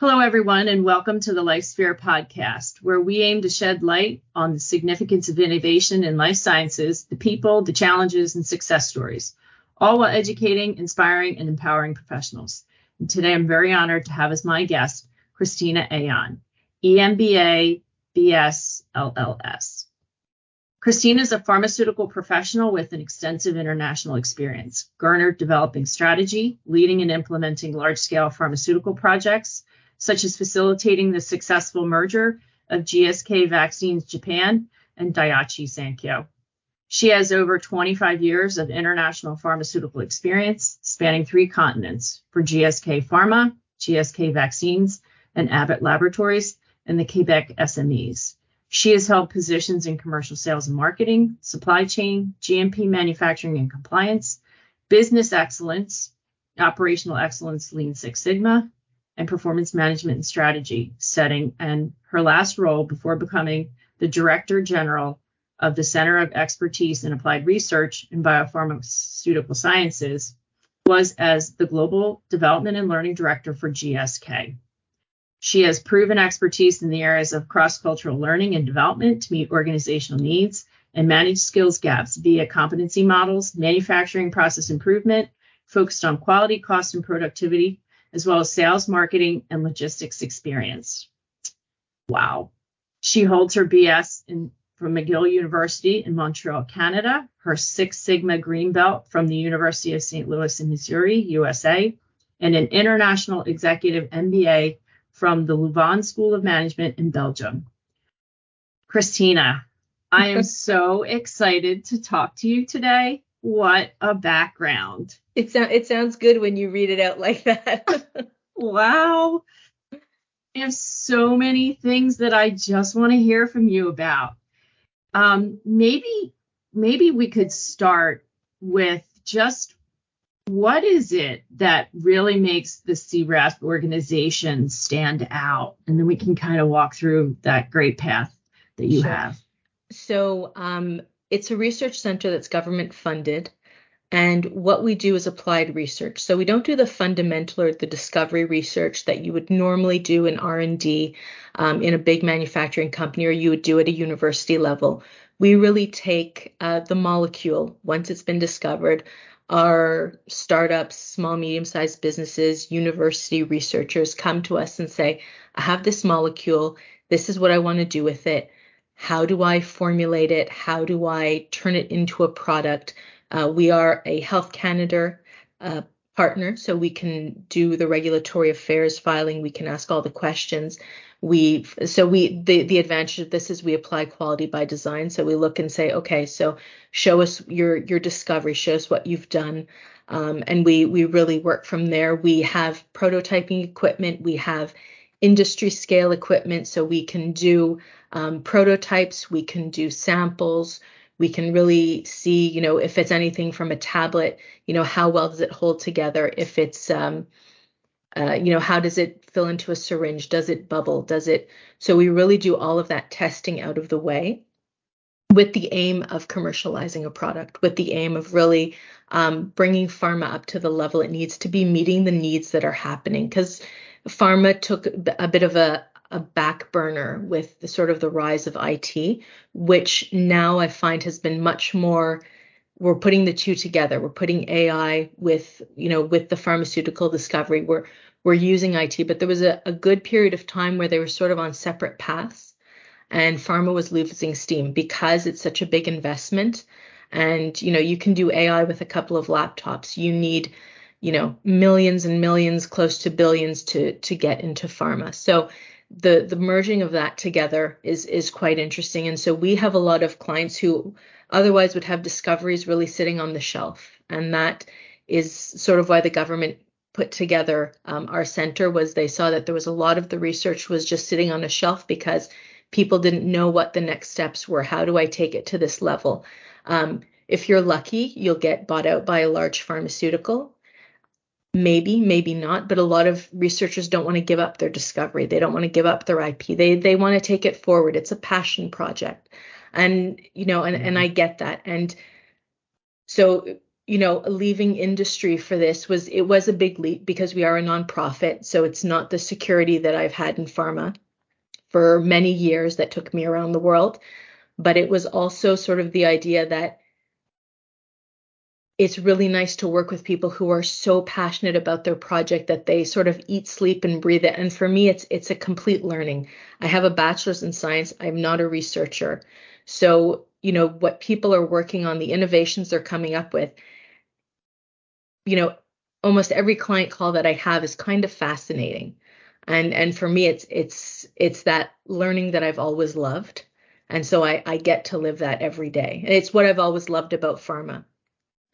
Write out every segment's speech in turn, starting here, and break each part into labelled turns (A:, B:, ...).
A: Hello, everyone, and welcome to the LifeSphere podcast, where we aim to shed light on the significance of innovation in life sciences, the people, the challenges, and success stories, all while educating, inspiring, and empowering professionals. And today I'm very honored to have as my guest Christina Aon, EMBA BS LLS. Christina is a pharmaceutical professional with an extensive international experience, garnered developing strategy, leading and implementing large scale pharmaceutical projects such as facilitating the successful merger of GSK Vaccines Japan and Daiichi Sankyo. She has over 25 years of international pharmaceutical experience spanning three continents for GSK Pharma, GSK Vaccines, and Abbott Laboratories, and the Quebec SMEs. She has held positions in commercial sales and marketing, supply chain, GMP manufacturing and compliance, business excellence, operational excellence, Lean Six Sigma, and performance management and strategy setting. And her last role before becoming the Director General of the Center of Expertise in Applied Research in Biopharmaceutical Sciences was as the Global Development and Learning Director for GSK. She has proven expertise in the areas of cross cultural learning and development to meet organizational needs and manage skills gaps via competency models, manufacturing process improvement, focused on quality, cost, and productivity, as well as sales, marketing, and logistics experience. Wow. She holds her BS in, from McGill University in Montreal, Canada, her Six Sigma Green Belt from the University of St. Louis in Missouri, USA, and an International Executive MBA from the Louvain School of Management in Belgium. Christina, I am so excited to talk to you today. What a background.
B: It, so- it sounds good when you read it out like that.
A: wow. I have so many things that I just want to hear from you about. Um, maybe maybe we could start with just what is it that really makes the CERASP organization stand out? And then we can kind of walk through that great path that you sure. have.
B: So um, it's a research center that's government funded. And what we do is applied research. So we don't do the fundamental or the discovery research that you would normally do in R&D um, in a big manufacturing company or you would do at a university level. We really take uh, the molecule once it's been discovered. Our startups, small, medium sized businesses, university researchers come to us and say, I have this molecule. This is what I want to do with it. How do I formulate it? How do I turn it into a product? Uh, we are a Health Canada uh, partner, so we can do the regulatory affairs filing. We can ask all the questions. We so we the the advantage of this is we apply quality by design. So we look and say, okay, so show us your your discovery, show us what you've done, um, and we we really work from there. We have prototyping equipment. We have industry scale equipment, so we can do um, prototypes. We can do samples we can really see, you know, if it's anything from a tablet, you know, how well does it hold together? If it's, um, uh, you know, how does it fill into a syringe? Does it bubble? Does it? So we really do all of that testing out of the way with the aim of commercializing a product, with the aim of really um, bringing pharma up to the level it needs to be, meeting the needs that are happening. Because pharma took a bit of a, a back burner with the sort of the rise of IT, which now I find has been much more we're putting the two together. We're putting AI with, you know, with the pharmaceutical discovery. We're we're using IT, but there was a, a good period of time where they were sort of on separate paths and pharma was losing steam because it's such a big investment. And, you know, you can do AI with a couple of laptops. You need, you know, millions and millions, close to billions to to get into pharma. So the the merging of that together is is quite interesting. And so we have a lot of clients who otherwise would have discoveries really sitting on the shelf. And that is sort of why the government put together um, our center was they saw that there was a lot of the research was just sitting on a shelf because people didn't know what the next steps were. How do i take it to this level? Um, if you're lucky you'll get bought out by a large pharmaceutical maybe maybe not but a lot of researchers don't want to give up their discovery. They don't want to give up their ip they they want to take it forward. It's a passion project. And you know and, and mm-hmm. i get that. And so you know, leaving industry for this was it was a big leap because we are a nonprofit, so it's not the security that I've had in pharma for many years that took me around the world, but it was also sort of the idea that it's really nice to work with people who are so passionate about their project that they sort of eat, sleep, and breathe it. And for me, it's it's a complete learning. I have a bachelor's in science. I'm not a researcher. So, you know, what people are working on, the innovations they're coming up with, you know, almost every client call that I have is kind of fascinating. And and for me it's it's it's that learning that I've always loved. And so I, I get to live that every day. And it's what I've always loved about pharma.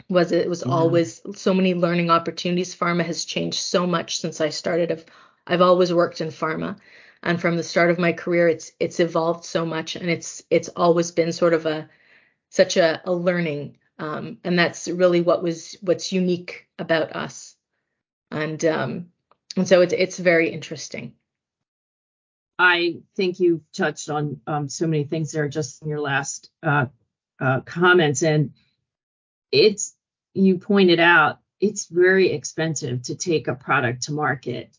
B: Was it was yeah. always so many learning opportunities. Pharma has changed so much since I started. I've, I've always worked in pharma. And from the start of my career, it's it's evolved so much and it's it's always been sort of a such a, a learning um, and that's really what was what's unique about us. And um, and so it's it's very interesting.
A: I think you've touched on um, so many things there just in your last uh, uh, comments, and it's you pointed out it's very expensive to take a product to market,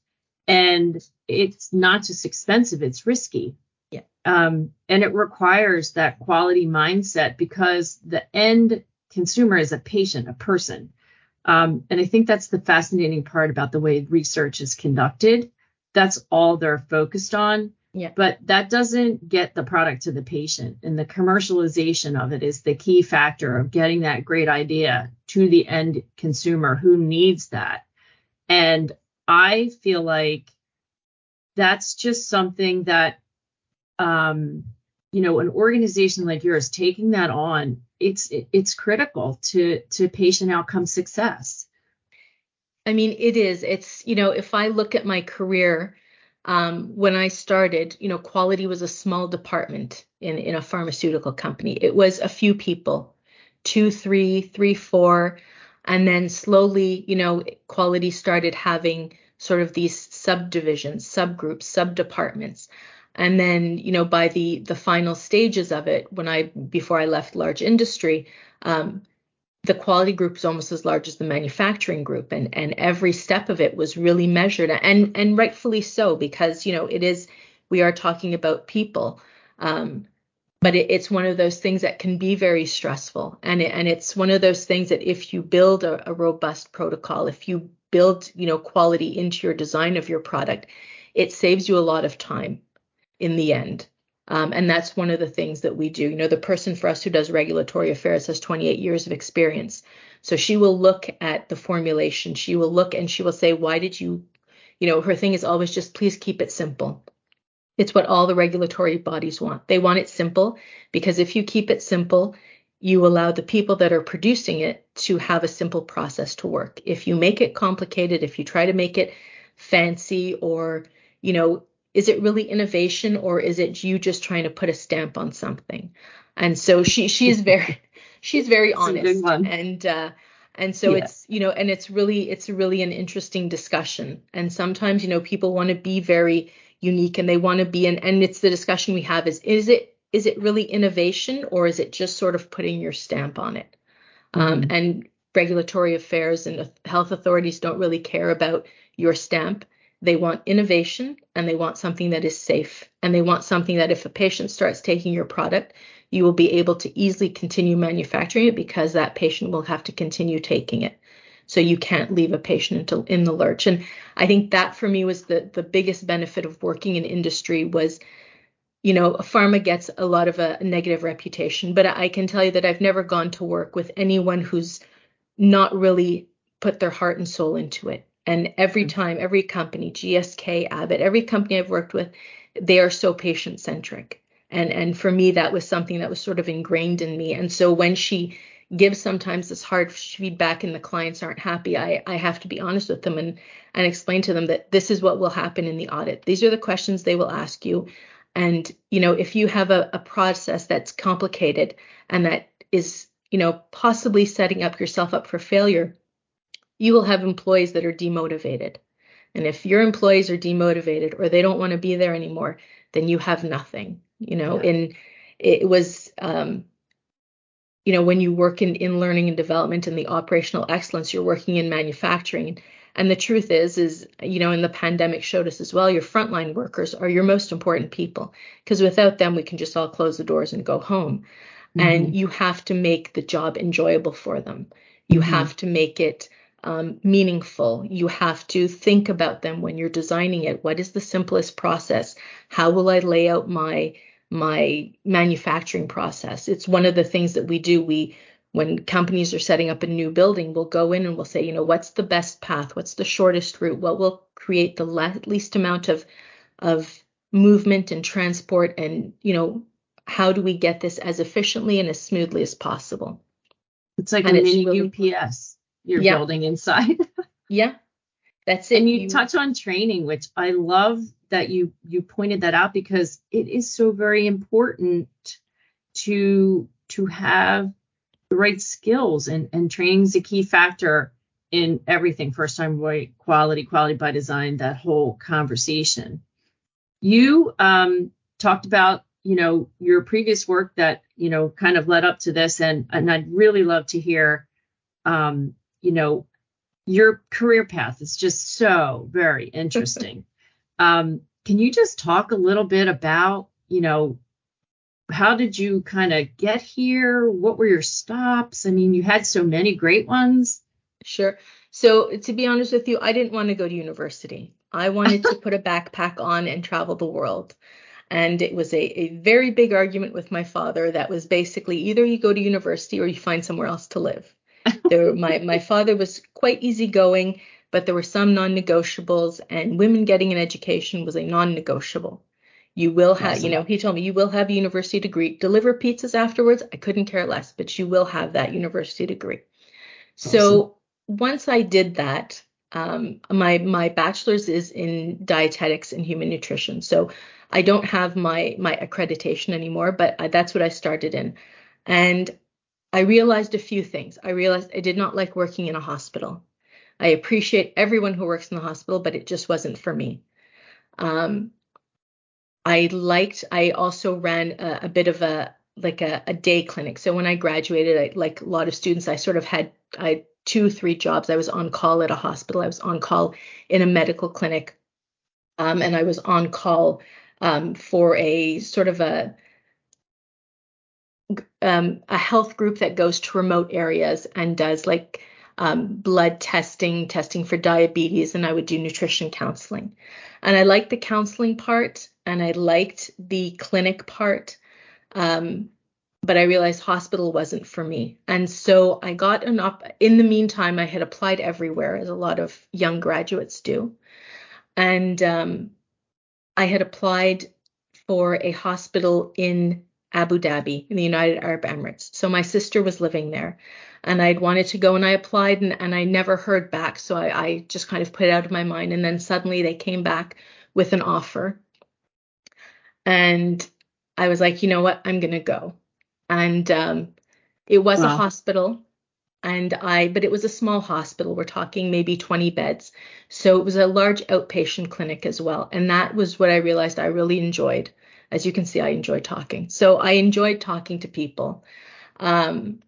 A: and it's not just expensive; it's risky.
B: Yeah.
A: Um, and it requires that quality mindset because the end consumer is a patient, a person. Um, and I think that's the fascinating part about the way research is conducted. That's all they're focused on.
B: Yeah.
A: But that doesn't get the product to the patient. And the commercialization of it is the key factor of getting that great idea to the end consumer who needs that. And I feel like that's just something that um, you know, an organization like yours taking that on it's it's critical to to patient outcome success.
B: I mean, it is. It's you know, if I look at my career, um, when I started, you know, quality was a small department in in a pharmaceutical company. It was a few people, two, three, three, four, and then slowly, you know, quality started having sort of these subdivisions, subgroups, subdepartments. And then you know by the the final stages of it when i before i left large industry um, the quality group is almost as large as the manufacturing group and and every step of it was really measured. And and rightfully so because you know it is we are talking about people. Um, but it, it's one of those things that can be very stressful and it, and it's one of those things that if you build a, a robust protocol if you build you know quality into your design of your product it saves you a lot of time in the end. Um, and that's one of the things that we do. You know, the person for us who does regulatory affairs has 28 years of experience. So she will look at the formulation. She will look and she will say, why did you, you know, her thing is always just please keep it simple. It's what all the regulatory bodies want. They want it simple because if you keep it simple, you allow the people that are producing it to have a simple process to work. If you make it complicated, if you try to make it fancy or, you know, is it really innovation or is it you just trying to put a stamp on something? And so she she is very she's very honest and uh and so yeah. it's you know and it's really it's really an interesting discussion and sometimes you know people want to be very unique and they want to be and and it's the discussion we have is is it is it really innovation or is it just sort of putting your stamp on it um, mm-hmm. um, and regulatory affairs and health authorities don't really care about your stamp they want innovation and they want something that is safe. And they want something that if a patient starts taking your product, you will be able to easily continue manufacturing it because that patient will have to continue taking it. So you can't leave a patient in the lurch. And I think that for me was the, the biggest benefit of working in industry was, you know, pharma gets a lot of a negative reputation, but I can tell you that I've never gone to work with anyone who's not really put their heart and soul into it. And every mm-hmm. time, every company, GSK, Abbott, every company I've worked with, they are so patient centric. And and for me, that was something that was sort of ingrained in me. And so when she gives sometimes this hard feedback and the clients aren't happy, I, I have to be honest with them and, and explain to them that this is what will happen in the audit. These are the questions they will ask you. And, you know, if you have a, a process that's complicated and that is, you know, possibly setting up yourself up for failure, you will have employees that are demotivated. And if your employees are demotivated or they don't want to be there anymore, then you have nothing. You know, yeah. and it was um you know, when you work in, in learning and development and the operational excellence, you're working in manufacturing. And the truth is, is, you know, and the pandemic showed us as well, your frontline workers are your most important people because without them, we can just all close the doors and go home. Mm-hmm. And you have to make the job enjoyable for them. You mm-hmm. have to make it um, meaningful. You have to think about them when you're designing it. What is the simplest process? How will I lay out my my manufacturing process? It's one of the things that we do. We when companies are setting up a new building, we'll go in and we'll say, you know, what's the best path? What's the shortest route? What will create the le- least amount of of movement and transport and you know how do we get this as efficiently and as smoothly as possible
A: it's like and a mini really, ups you're yeah. building inside.
B: yeah. That's it.
A: And you, you touch on training, which I love that you you pointed that out because it is so very important to to have the right skills and and training is a key factor in everything. First time right quality quality by design that whole conversation. You um, talked about you know your previous work that you know kind of led up to this and and i'd really love to hear um, you know, your career path. Is just so very interesting. Um, can you just talk a little bit about, you know, how did you kind of get here? What were your stops? I mean, you had so many great ones.
B: Sure. So, to be honest with you, I didn't want to go to university. I wanted to put a backpack on and travel the world. And it was a, a very big argument with my father that was basically either you go to university or you find somewhere else to live. There, my my father was quite easygoing, but there were some non-negotiables, and women getting an education was a non-negotiable. You will have, awesome. you know, he told me you will have a university degree. Deliver pizzas afterwards. I couldn't care less, but you will have that university degree. Awesome. So once I did that, um, my my bachelor's is in dietetics and human nutrition. So I don't have my my accreditation anymore, but I, that's what I started in. And I realized a few things. I realized I did not like working in a hospital. I appreciate everyone who works in the hospital, but it just wasn't for me. Um, I liked, I also ran a, a bit of a like a, a, day clinic. So when I graduated, I, like a lot of students, I sort of had I two, three jobs. I was on call at a hospital. I was on call in a medical clinic, um, and I was on call um, for a sort of a um, a health group that goes to remote areas and does like um, blood testing, testing for diabetes, and I would do nutrition counseling. And I liked the counseling part and I liked the clinic part. Um, but I realized hospital wasn't for me. And so I got an up in the meantime, I had applied everywhere, as a lot of young graduates do. And um, I had applied for a hospital in Abu Dhabi in the United Arab Emirates. So my sister was living there and I'd wanted to go and I applied and, and I never heard back. So I, I just kind of put it out of my mind. And then suddenly they came back with an offer. And I was like, you know what? I'm going to go. And um, it was wow. a hospital. And I, but it was a small hospital. We're talking maybe 20 beds. So it was a large outpatient clinic as well. And that was what I realized I really enjoyed as you can see, I enjoy talking. So I enjoyed talking to people. Um,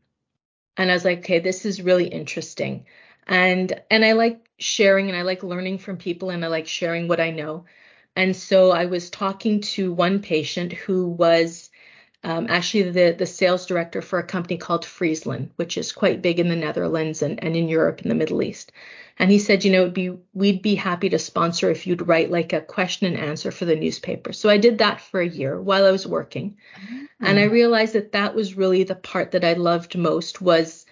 B: and I was like, okay, this is really interesting. And and I like sharing and I like learning from people and I like sharing what I know. And so I was talking to one patient who was um, actually the, the sales director for a company called Friesland, which is quite big in the Netherlands and, and in Europe and the Middle East. And he said, you know, it'd be we'd be happy to sponsor if you'd write like a question and answer for the newspaper. So I did that for a year while I was working, mm-hmm. and I realized that that was really the part that I loved most was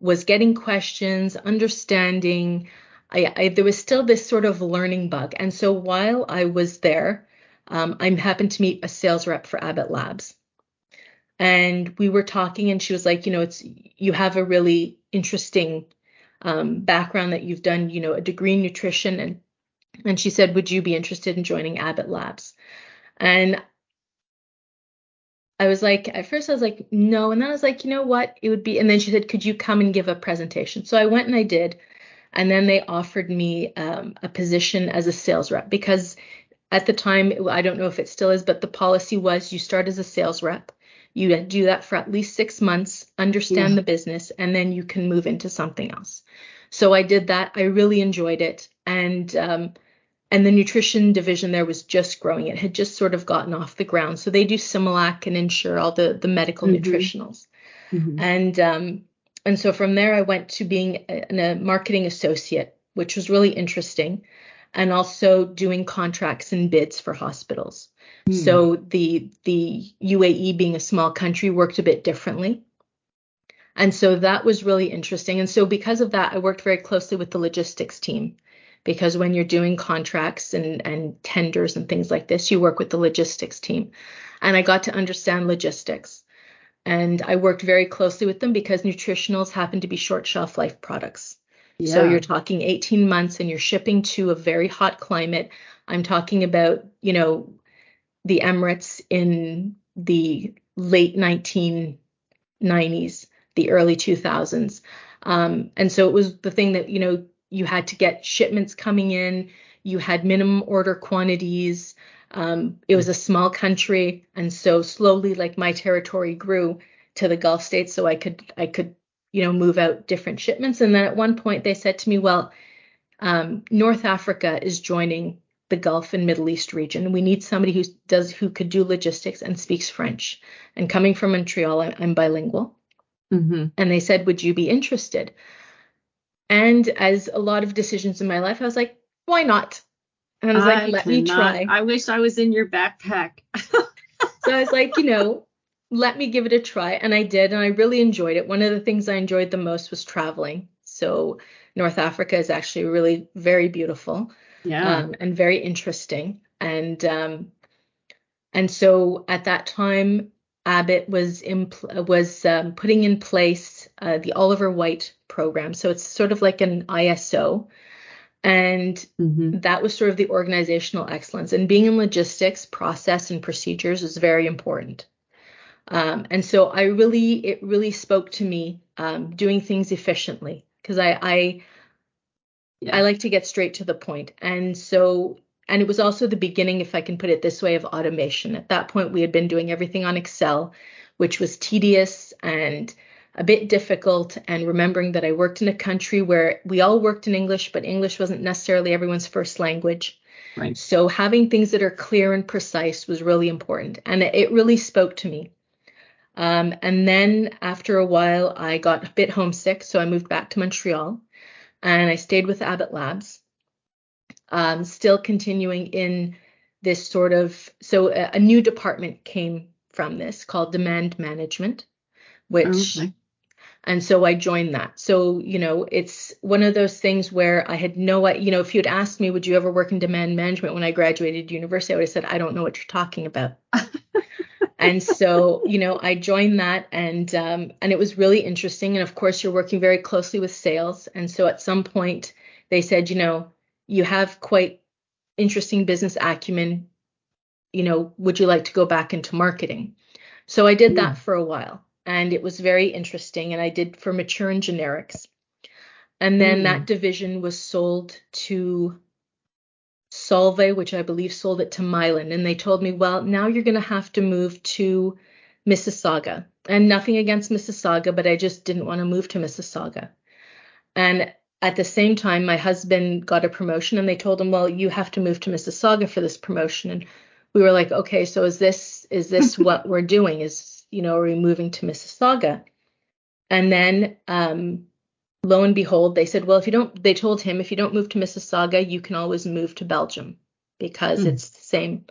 B: was getting questions, understanding. I, I there was still this sort of learning bug, and so while I was there, um, I happened to meet a sales rep for Abbott Labs, and we were talking, and she was like, you know, it's you have a really interesting um, background that you've done, you know, a degree in nutrition. And, and she said, would you be interested in joining Abbott Labs? And I was like, at first I was like, no. And then I was like, you know what? It would be. And then she said, could you come and give a presentation? So I went and I did. And then they offered me um, a position as a sales rep because at the time, I don't know if it still is, but the policy was you start as a sales rep, You do that for at least six months, understand yeah. the business, and then you can move into something else. So I did that. I really enjoyed it, and um, and the nutrition division there was just growing. It had just sort of gotten off the ground. So they do Similac and Ensure all the the medical mm-hmm. nutritionals, mm-hmm. and um, and so from there I went to being a, a marketing associate, which was really interesting and also doing contracts and bids for hospitals. Mm. So the the UAE being a small country worked a bit differently. And so that was really interesting. And so because of that, I worked very closely with the logistics team because when you're doing contracts and, and tenders and things like this, you work with the logistics team. And I got to understand logistics. And I worked very closely with them because nutritionals happen to be short shelf life products. Yeah. So you're talking 18 months and you're shipping to a very hot climate. I'm talking about, you know, the Emirates in the late 1990s, the early 2000s. Um, and so it was the thing that, you know, you had to get shipments coming in, you had minimum order quantities. Um, it was a small country. And so slowly, like my territory grew to the Gulf states so I could I could you know, move out different shipments. And then at one point they said to me, well, um, North Africa is joining the Gulf and Middle East region. We need somebody who does who could do logistics and speaks French. And coming from Montreal, I'm bilingual. Mm-hmm. And they said, would you be interested? And as a lot of decisions in my life, I was like, why not? And I was like, let me try.
A: I wish I was in your backpack.
B: so I was like, you know, let me give it a try. And I did, and I really enjoyed it. One of the things I enjoyed the most was traveling. So North Africa is actually really very beautiful. Yeah. Um, and very interesting. And um, and so at that time, Abbott was impl- was um, putting in place uh, the Oliver Wight program. So it's sort of like an ISO, and mm-hmm. that was sort of the organizational excellence. And being in logistics, process, and procedures is very important. Um, and so I really, it really spoke to me um, doing things efficiently because I, I. I like to get straight to the point. And so, and it was also the beginning, if I can put it this way, of automation. At that point, we had been doing everything on Excel, which was tedious and a bit difficult. And remembering that I worked in a country where we all worked in English, but English wasn't necessarily everyone's first language. Right. So having things that are clear and precise was really important. And it really spoke to me. Um, and then after a while, I got a bit homesick, so I moved back to Montreal and I stayed with Abbott Labs, um, still continuing in this sort of. So a, a, new department came from this called demand management, which. Okay. And so I joined that. So, you know, it's one of those things where I had no, you know, if you'd asked me, would you ever work in demand management when I graduated university, I would have said, I don't know what you're talking about. and so you know i joined that and um, and it was really interesting. And of course you're working very closely with sales. And so at some point they said you know you have quite interesting business acumen. You know would you like to go back into marketing? So i did mm. that for a while and it was very interesting and i did for mature and generics. And then mm. that division was sold to Solvay, which I believe sold it to Mylan, and they told me, well, now you're going to have to move to Mississauga. And nothing against Mississauga, but I just didn't want to move to Mississauga. And at the same time, my husband got a promotion, and they told him, well, you have to move to Mississauga for this promotion. And we were like, okay, so is this is this what we're doing? Is you know, are we moving to Mississauga? And then um, lo and behold, they said, well, if you don't, they told him, if you don't move to Mississauga, you can always move to Belgium because mm. it's the same.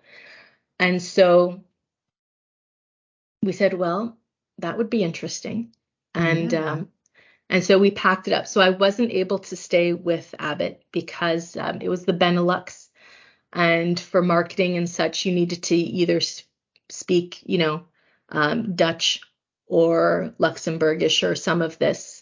B: And so we said, well, that would be interesting. And, yeah. um, and so we packed it up. So I wasn't able to stay with Abbott because um, it was the Benelux. And for marketing and such, you needed to either speak, you know, um, Dutch or Luxembourgish or some of this.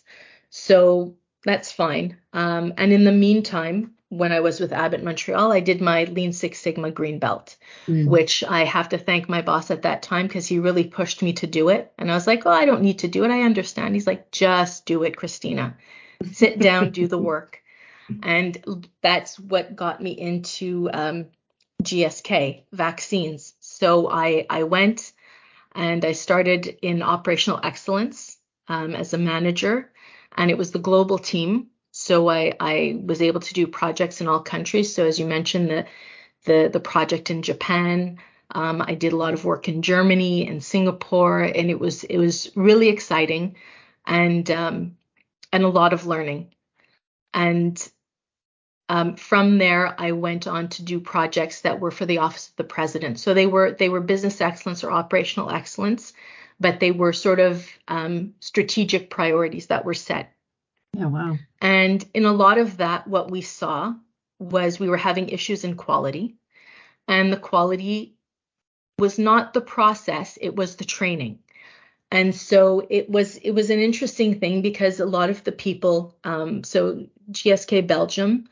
B: So that's fine. Um, and in the meantime, when I was with Abbott Montreal, I did my Lean Six Sigma Green Belt, mm. which I have to thank my boss at that time because he really pushed me to do it. And I was like, oh, I don't need to do it. I understand. He's like, just do it, Christina. Sit down, do the work. And that's what got me into um, GSK vaccines. So I I went and I started in operational excellence um, as a manager, and it was the global team. So I, I was able to do projects in all countries. So as you mentioned, the the the project in Japan. Um, I did a lot of work in Germany and Singapore, and it was it was really exciting, and um, and a lot of learning. And um, from there, I went on to do projects that were for the Office of the President. So they were they were business excellence or operational excellence, but they were sort of um, strategic priorities that were set.
A: Yeah, wow.
B: And in a lot of that, what we saw was we were having issues in quality, and the quality was not the process; it was the training. And so it was it was an interesting thing because a lot of the people, um, so GSK Belgium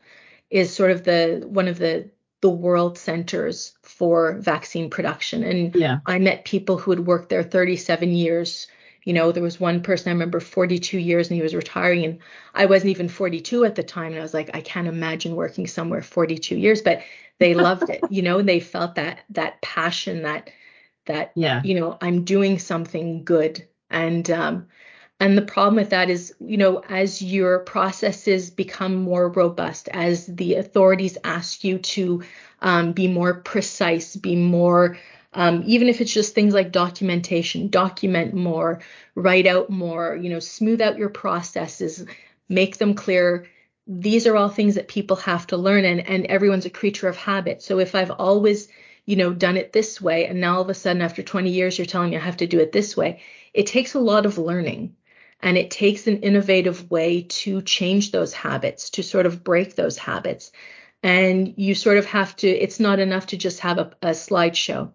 B: is sort of the one of the the world centers for vaccine production. And
A: yeah.
B: I met people who had worked there 37 years. You know, there was one person I remember 42 years and he was retiring and I wasn't even 42 at the time. And I was like, I can't imagine working somewhere 42 years, but they loved it, you know, they felt that that passion that that
A: yeah.
B: you know, I'm doing something good. And um and the problem with that is, you know, as your processes become more robust, as the authorities ask you to um, be more precise, be more, um, even if it's just things like documentation, document more, write out more, you know, smooth out your processes, make them clear. These are all things that people have to learn, and, and everyone's a creature of habit. So if I've always, you know, done it this way, and now all of a sudden after 20 years you're telling me I have to do it this way, it takes a lot of learning and it takes an innovative way to change those habits, to sort of break those habits. And you sort of have to, it's not enough to just have a, a slideshow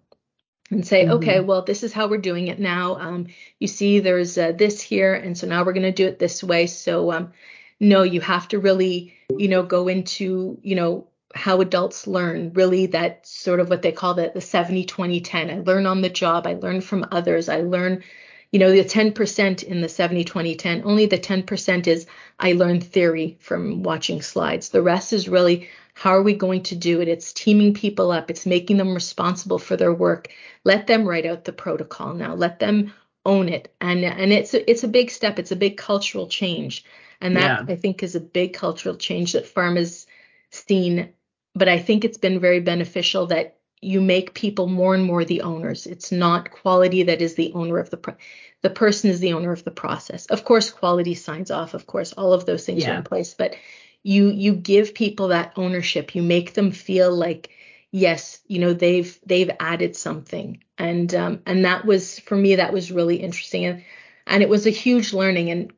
B: and say, mm-hmm. okay, well, this is how we're doing it now. Um, you see, there's uh, this here, and so now we're going to do it this way. So, um, no, you have to really, you know, go into, you know, how adults learn, really that sort of what they call the, the 70, 20, 10. I learn on the job, I learn from others, I learn you know, the 10% in the 70 20 10, only the 10% is I learned theory from watching slides. The rest is really how are we going to do it? It's teaming people up, it's making them responsible for their work. Let them write out the protocol now. Let them own it. And and it's a, it's a big step. It's a big cultural change. And that yeah. I think is a big cultural change that pharma's seen. But I think it's been very beneficial that you make people more and more the owners. It's not quality that is the owner of the pro- the person is the owner of the process. Of course, quality signs off. Of course, all of those things yeah. are in place, but you you give people that ownership. You make them feel like yes, you know they've they've added something, and um, and that was for me that was really interesting, and and it was a huge learning. And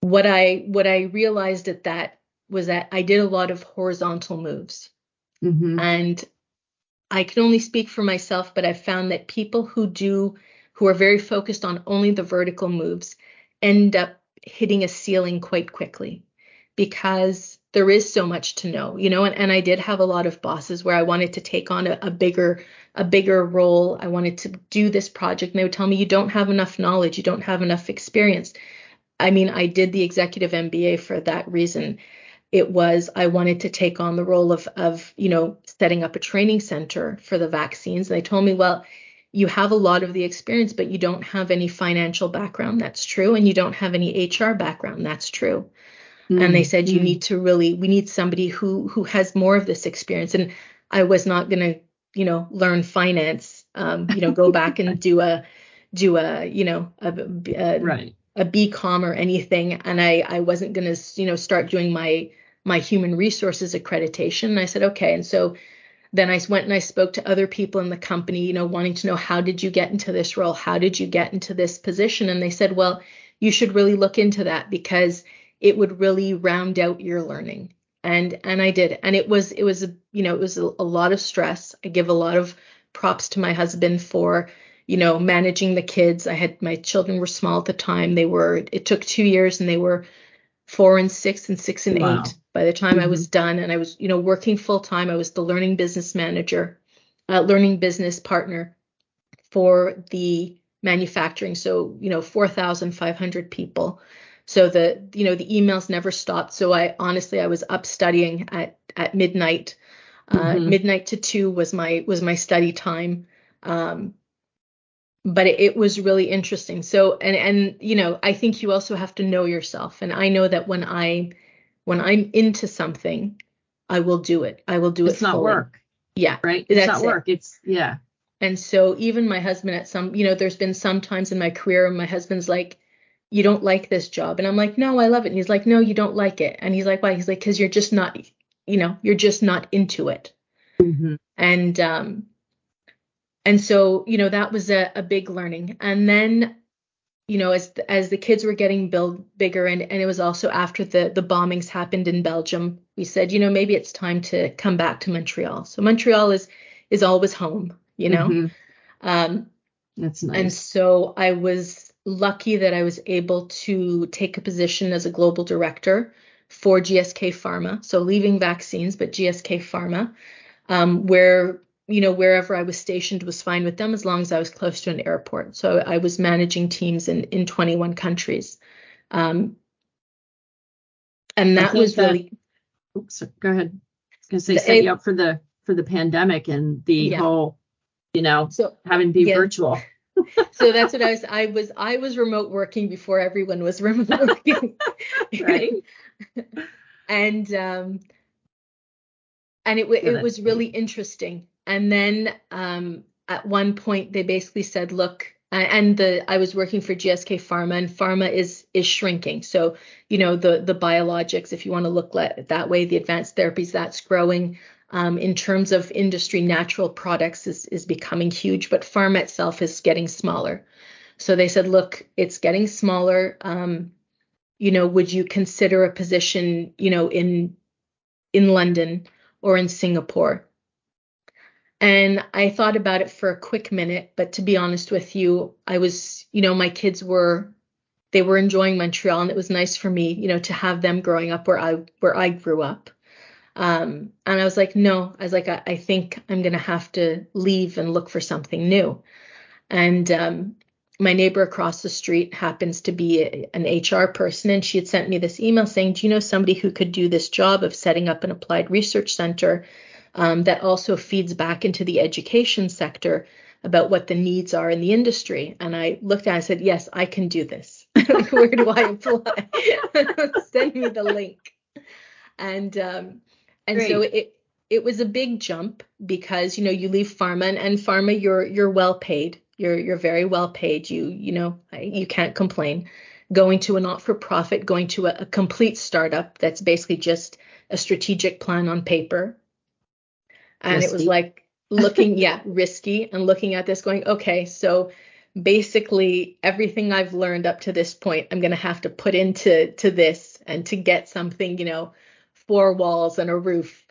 B: what I what I realized at that was that I did a lot of horizontal moves. Mm-hmm. And I can only speak for myself, but I've found that people who do, who are very focused on only the vertical moves, end up hitting a ceiling quite quickly because there is so much to know, you know, and, and I did have a lot of bosses where I wanted to take on a, a bigger, a bigger role. I wanted to do this project and they would tell me, you don't have enough knowledge. You don't have enough experience. I mean, I did the executive MBA for that reason it was I wanted to take on the role of of you know setting up a training center for the vaccines. And they told me, well, you have a lot of the experience, but you don't have any financial background. That's true, and you don't have any HR background. That's true. Mm-hmm. And they said you mm. need to really we need somebody who who has more of this experience. And I was not going to you know learn finance, um, you know, go back and do a do a you know a, a
A: right
B: a BCom or anything, and I I wasn't going to you know start doing my my human resources accreditation. And I said, okay. And so then I went and I spoke to other people in the company, you know, wanting to know how did you get into this role? How did you get into this position? And they said, well, you should really look into that because it would really round out your learning. And and I did. And it was it was you know, it was a, a lot of stress. I give a lot of props to my husband for you know managing the kids i had my children were small at the time they were it took two years and they were four and six and six and wow. eight by the time mm-hmm. I was mm-hmm. done. And I was, you know, working full time. I was the learning business manager, uh, learning business partner for the manufacturing. So, you know, 4,500 people. So the, you know, the emails never stopped. So I honestly, I was up studying at, at midnight. Uh, mm-hmm. Midnight to two was my was my study time. Um, but it, it was really interesting. So and and you know, I think you also have to know yourself. And I know that when I when I'm into something, I will do it. I will do
A: it's
B: it.
A: It's not
B: fully.
A: work.
B: Yeah.
A: Right. It's not work. It. It's yeah.
B: And so even my husband at some, you know, there's been some times in my career my husband's like, you don't like this job. And I'm like, no, I love it. And he's like, no, you don't like it. And he's like, why? He's like, because you're just not, you know, you're just not into it.
A: Mm-hmm.
B: And um, and so, you know, that was a, a big learning. And then, you know, as as the kids were getting build bigger and, and it was also after the the bombings happened in Belgium, we said, you know, maybe it's time to come back to Montreal. So Montreal is is always home, you know.
A: Mm-hmm.
B: Um
A: that's nice.
B: And so I was lucky that I was able to take a position as a global director for GSK Pharma. So leaving vaccines, but GSK Pharma, um, where you know, wherever I was stationed was fine with them as long as I was close to an airport. So I was managing teams in, in 21 countries. Um, and that was
A: that,
B: really.
A: Oops, go ahead. Because they set you up for the for the pandemic and the yeah. whole, you know,
B: so,
A: having to be yeah. virtual.
B: so that's what I was. I was I was remote working before everyone was remote working.
A: right.
B: and um, and it it was really interesting and then um, at one point they basically said, look, and the I was working for GSK Pharma, and pharma is is shrinking. So you know the the biologics, if you want to look at that way, the advanced therapies that's growing. Um, in terms of industry, natural products is is becoming huge, but pharma itself is getting smaller. So they said, look, it's getting smaller. Um, you know, would you consider a position, you know, in in London or in Singapore? And I thought about it for a quick minute, but to be honest with you, I was, you know, my kids were they were enjoying Montreal and it was nice for me, you know, to have them growing up where I where I grew up. Um, and I was like, no, I was like, I, I think I'm gonna have to leave and look for something new. And um, my neighbor across the street happens to be a, an HR person, and she had sent me this email saying, Do you know somebody who could do this job of setting up an applied research center um, that also feeds back into the education sector about what the needs are in the industry. And I looked at it and said, yes, I can do this. Where do I apply? Send me the link. And um, and Great. so it it was a big jump because you know you leave pharma and, and pharma you're you're well paid. You're you're very well paid. You you know you can't complain. Going to a not for profit, going to a, a complete startup that's basically just a strategic plan on paper and risky. it was like looking yeah risky and looking at this going okay so basically everything i've learned up to this point i'm going to have to put into to this and to get something you know four walls and a roof.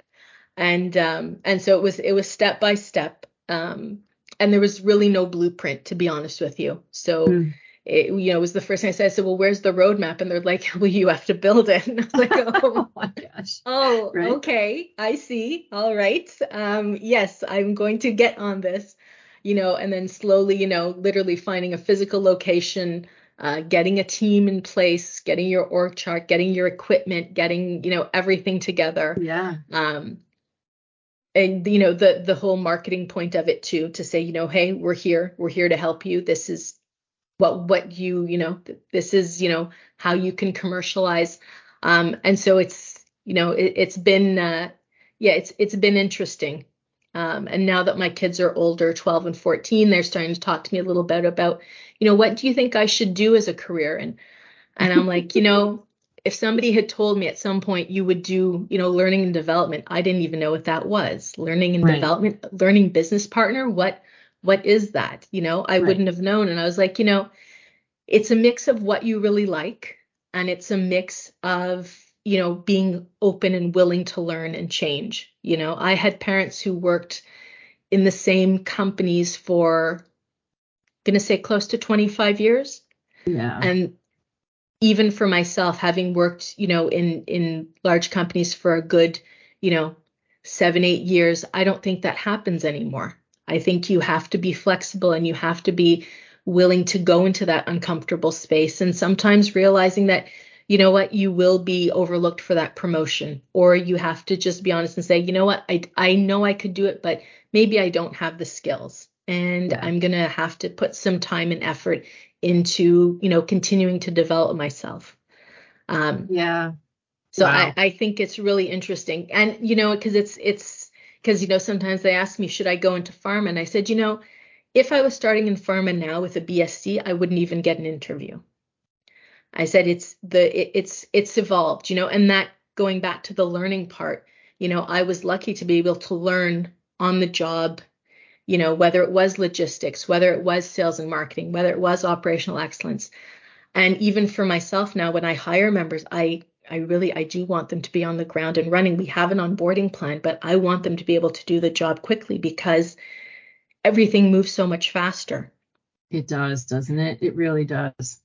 B: And um and so it was it was step by step um and there was really no blueprint to be honest with you. So mm it, you know, was the first thing I said. I said, well, where's the roadmap? And they're like, well, you have to build it. And I was like, oh, my gosh. Oh, right? okay. I see. All right. Um, yes, I'm going to get on this, you know, and then slowly, you know, literally finding a physical location, uh, getting a team in place, getting your org chart, getting your equipment, getting, you know, everything together.
A: Yeah.
B: Um, and you know the the whole marketing point of it too to say you know hey we're here we're here to help you this is what what you you know this is you know how you can commercialize. Um and so it's you know it, has been uh yeah it's it's been interesting. Um and now that my kids are older 12 and 14 they're starting to talk to me a little bit about you know what do you think I should do as a career? And and I'm like you know if somebody had told me at some point you would do you know learning and development I didn't even know what that was. Learning and right. development learning business partner what what is that? You know, I right. wouldn't have known. And I was like, you know, it's a mix of what you really like, and it's a mix of, you know, being open and willing to learn and change. You know, I had parents who worked in the same companies for, going to say close to 25 years.
A: Yeah.
B: And even for myself, having worked, you know, in in large companies for a good, you know, seven, eight years, I don't think that happens anymore. I think you have to be flexible and you have to be willing to go into that uncomfortable space and sometimes realizing that you know what you will be overlooked for that promotion or you have to just be honest and say you know what I I know I could do it but maybe I don't have the skills and. I'm going to have to put some time and effort into, you know, continuing to develop myself.
A: Um, yeah.
B: So wow. I, I think it's really interesting. And, you know, because it's, it's, because, you know, sometimes they ask me, should I go into pharma? And I said, you know, if I was starting in pharma now with a BSc, I wouldn't even get an interview. I said it's the it, it's it's evolved, you know, and that going back to the learning part, you know, I was lucky to be able to learn on the job, you know, whether it was logistics, whether it was sales and marketing, whether it was operational excellence. And even for myself now when I hire members, I I really I do want them to be on the ground and running. We have an onboarding plan, but I want them to be able to do the job quickly because everything moves so much faster.
A: It does, doesn't it? It really does.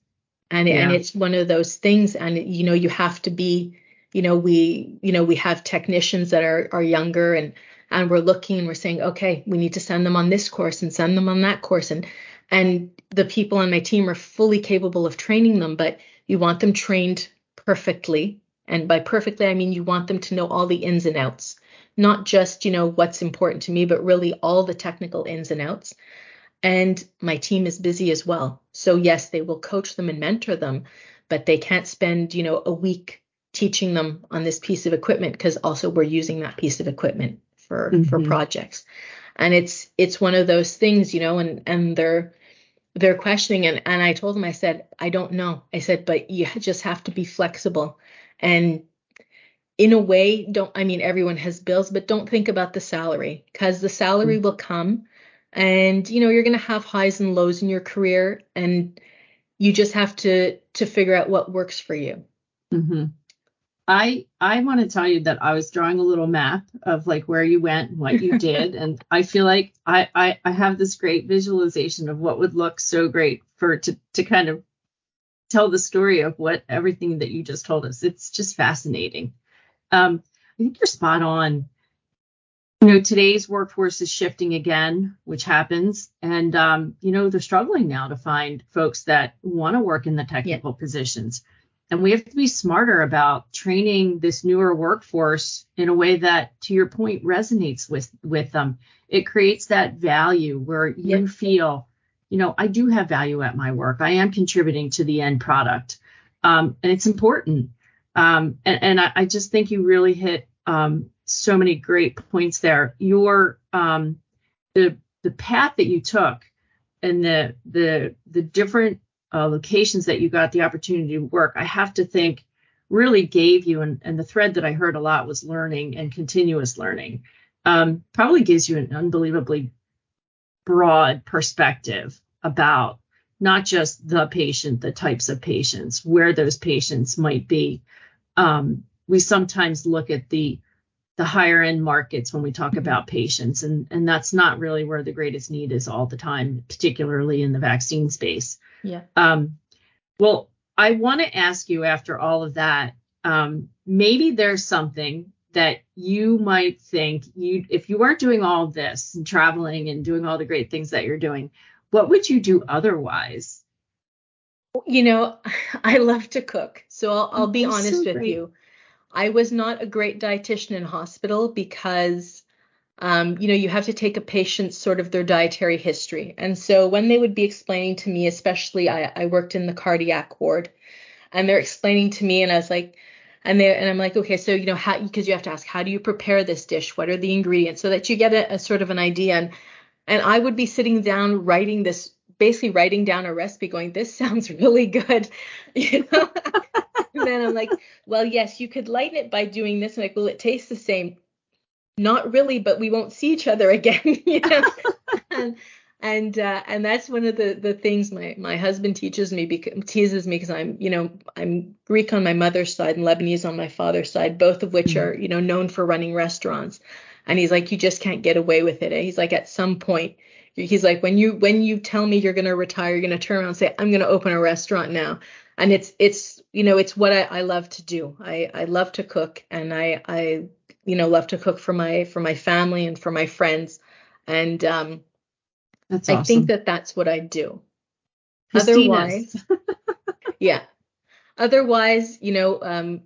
B: And yeah. and it's one of those things and you know you have to be you know we you know we have technicians that are are younger and and we're looking and we're saying okay we need to send them on this course and send them on that course and and the people on my team are fully capable of training them but you want them trained perfectly. And by perfectly i mean you want them to know all the ins and outs. Not just you know what's important to me but really all the technical ins and outs. And my team is busy as well. So yes they will coach them and mentor them but they can't spend you know a week teaching them on this piece of equipment because also we're using that piece of equipment for mm-hmm. for projects. And it's it's one of those things you know and and they're they're questioning and and I told them I said I don't know I said but you just have to be flexible and in a way don't I mean everyone has bills but don't think about the salary because the salary mm-hmm. will come and you know you're going to have highs and lows in your career and you just have to to figure out what works for you
A: mm-hmm. I I want to tell you that I was drawing a little map of like where you went and what you did, and I feel like I, I I have this great visualization of what would look so great for to to kind of tell the story of what everything that you just told us. It's just fascinating. Um, I think you're spot on. You know, today's workforce is shifting again, which happens, and um, you know they're struggling now to find folks that want to work in the technical yeah. positions and we have to be smarter about training this newer workforce in a way that to your point resonates with with them. It creates that value where you yep. feel you know i do have value at my work. I am contributing to the end product. Um, and it's important. Um, and, and I, I, just think you really hit um, so many great points there. Your um, the the path that you took and the the the different uh, locations that you got the opportunity to work, I have to think really gave you, and, and the thread that I heard a lot was learning and continuous learning. Um, probably gives you an unbelievably broad perspective about not just the patient, the types of patients, where those patients might be. Um, we sometimes look at the the higher end markets when we talk mm-hmm. about patients, and and that's not really where the greatest need is all the time, particularly in the vaccine space.
B: Yeah.
A: Um, well, I want to ask you after all of that, um, maybe there's something that you might think you if you weren't doing all this and traveling and doing all the great things that you're doing, what would you do otherwise?
B: You know, I love to cook. So I'll, I'll be honest so with you. I was not a great dietitian in hospital because um, you know, you have to take a patient's sort of their dietary history. And so when they would be explaining to me, especially I, I worked in the cardiac ward, and they're explaining to me, and I was like, and they and I'm like, okay, so you know, how because you have to ask, how do you prepare this dish? What are the ingredients? So that you get a, a sort of an idea. And and I would be sitting down writing this, basically writing down a recipe, going, this sounds really good, you know. And I'm like, well, yes, you could lighten it by doing this. And like, well, it tastes the same not really, but we won't see each other again, you know. and and, uh, and that's one of the the things my my husband teaches me because teases me because I'm you know I'm Greek on my mother's side and Lebanese on my father's side, both of which mm-hmm. are you know known for running restaurants. And he's like, you just can't get away with it. He's like, at some point, he's like, when you when you tell me you're gonna retire, you're gonna turn around and say, I'm gonna open a restaurant now. And it's it's you know it's what I, I love to do. I I love to cook and I I you know love to cook for my for my family and for my friends and um that's awesome. I think that that's what I do. Otherwise, yeah. Otherwise, you know, um,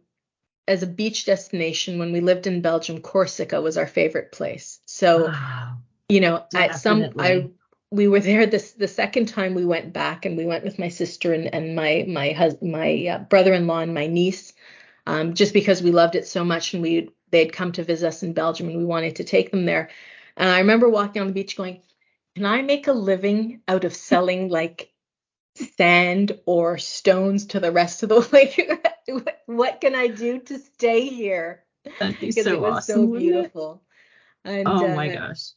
B: as a beach destination, when we lived in Belgium, Corsica was our favorite place. So, wow. you know, Definitely. at some I we were there this the second time we went back, and we went with my sister and, and my my husband, my uh, brother-in-law and my niece, um, just because we loved it so much, and we they'd come to visit us in Belgium, and we wanted to take them there. And I remember walking on the beach, going, "Can I make a living out of selling like sand or stones to the rest of the like? what can I do to stay here?"
A: That'd be so
B: it was
A: awesome.
B: so beautiful.
A: And, oh my uh, gosh.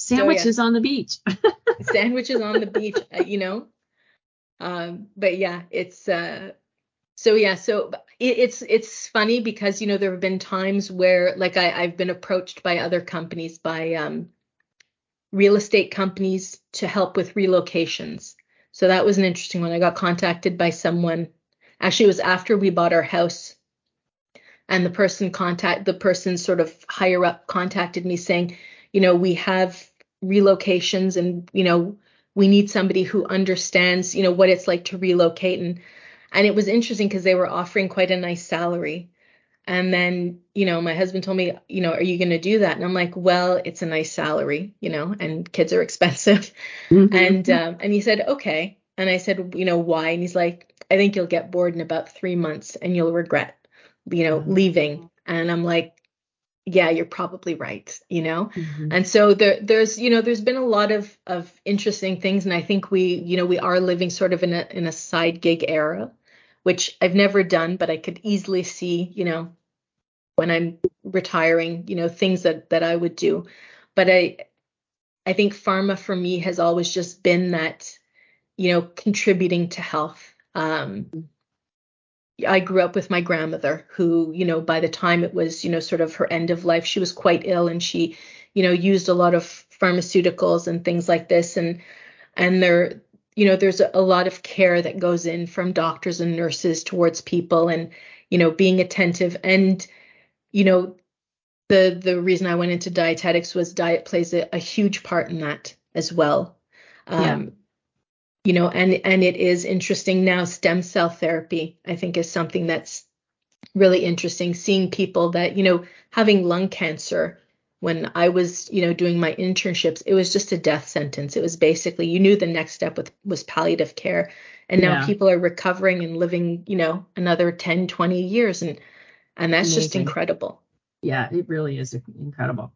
A: Sandwiches so, yeah. on the beach.
B: Sandwiches on the beach, uh, you know. Um, but yeah, it's uh so yeah, so it, it's it's funny because you know there have been times where like I, I've been approached by other companies by um real estate companies to help with relocations. So that was an interesting one. I got contacted by someone. Actually, it was after we bought our house and the person contact the person sort of higher up contacted me saying, you know, we have relocations and you know we need somebody who understands you know what it's like to relocate. And and it was interesting because they were offering quite a nice salary. And then you know my husband told me you know are you going to do that? And i'm like well it's a nice salary you know and kids are expensive. Mm-hmm. and um, and he said okay. And i said you know why? And he's like i think you'll get bored in about three months and you'll regret you know, leaving. And I'm like, yeah, you're probably right, you know? Mm-hmm. And so there there's, you know, there's been a lot of of interesting things. And I think we, you know, we are living sort of in a in a side gig era, which I've never done, but I could easily see, you know, when I'm retiring, you know, things that that I would do. But I I think pharma for me has always just been that, you know, contributing to health. Um, mm-hmm. I grew up with my grandmother who, you know, by the time it was, you know, sort of her end of life, she was quite ill and she, you know, used a lot of pharmaceuticals and things like this. And, and there, you know, there's a, a lot of care that goes in from doctors and nurses towards people and, you know, being attentive. And, you know, the, the reason I went into dietetics was diet plays a, a huge part in that as well. Um, yeah you know and and it is interesting now stem cell therapy i think is something that's really interesting seeing people that you know having lung cancer when i was you know doing my internships it was just a death sentence it was basically you knew the next step with, was palliative care and now yeah. people are recovering and living you know another 10 20 years and and that's Amazing. just incredible
A: yeah it really is incredible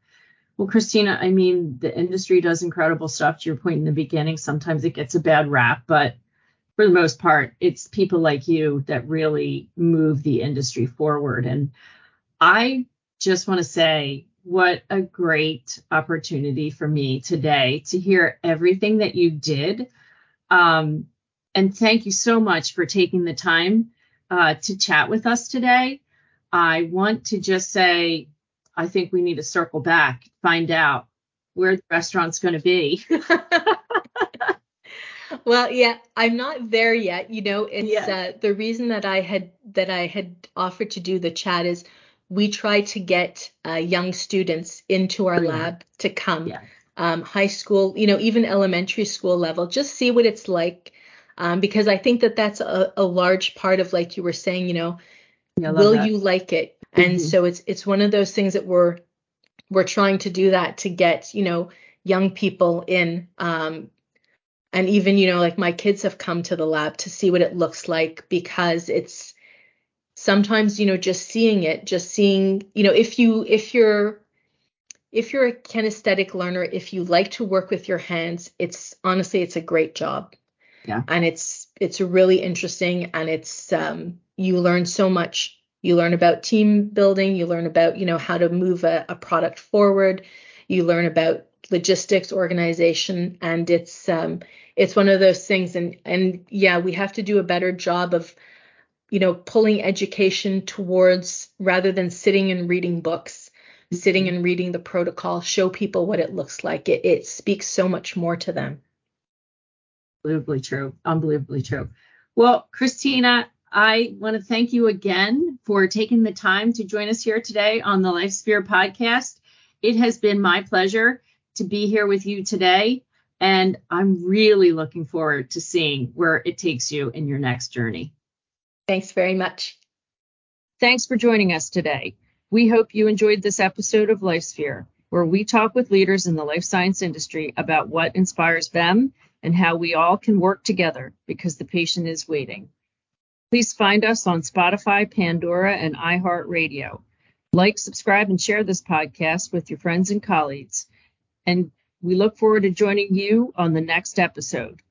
A: well, Christina, I mean, the industry does incredible stuff. To your point in the beginning, sometimes it gets a bad rap, but for the most part, it's people like you that really move the industry forward. And I just want to say, what a great opportunity for me today to hear everything that you did. Um, and thank you so much for taking the time uh, to chat with us today. I want to just say I think we need to circle back, find out where the restaurant's going to be.
B: well, yeah, I'm not there yet. You know, it's yeah. uh, the reason that I had that I had offered to do the chat is we try to get uh, young students into our lab to come, yeah. um, high school, you know, even elementary school level, just see what it's like. Um, because I think that that's a, a large part of, like you were saying, you know, yeah, will that. you like it? And mm-hmm. so it's it's one of those things that we're we're trying to do that to get, you know, young people in um and even, you know, like my kids have come to the lab to see what it looks like because it's sometimes, you know, just seeing it, just seeing, you know, if you if you're if you're a kinesthetic learner, if you like to work with your hands, it's honestly it's a great job.
A: Yeah.
B: And it's it's really interesting and it's um you learn so much you learn about team building, you learn about, you know, how to move a, a product forward, you learn about logistics, organization, and it's um it's one of those things and and yeah, we have to do a better job of you know, pulling education towards rather than sitting and reading books, sitting and reading the protocol, show people what it looks like. It, it speaks so much more to them.
A: Unbelievably true. Unbelievably true. Well, Christina, I want to thank you again for taking the time to join us here today on the LifeSphere podcast. It has been my pleasure to be here with you today, and I'm really looking forward to seeing where it takes you in your next journey.
B: Thanks very much.
A: Thanks for joining us today. We hope you enjoyed this episode of LifeSphere where we talk with leaders in the life science industry about what inspires them and how we all can work together because the patient is waiting. Please find us on Spotify, Pandora, and iHeartRadio. Like, subscribe, and share this podcast with your friends and colleagues. And we look forward to joining you on the next episode.